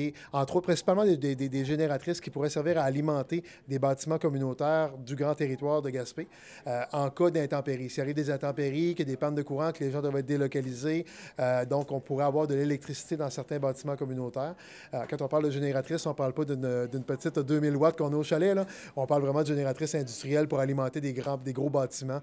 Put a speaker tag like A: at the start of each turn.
A: Et entre autres, principalement des, génératrices qui pourraient servir à alimenter des bâtiments communautaires du grand territoire de Gaspé euh, en cas d'intempéries. S'il arrive des intempéries, qu'il y a des pannes de courant, que les gens doivent être délocalisés, euh, donc on pourrait avoir de l'électricité dans certains bâtiments communautaires. Euh, quand on parle de génératrice, on ne parle pas d'une petite 2000 watts qu'on a au chalet. On parle vraiment de génératrices industrielles pour alimenter des, grands, des gros bâtiments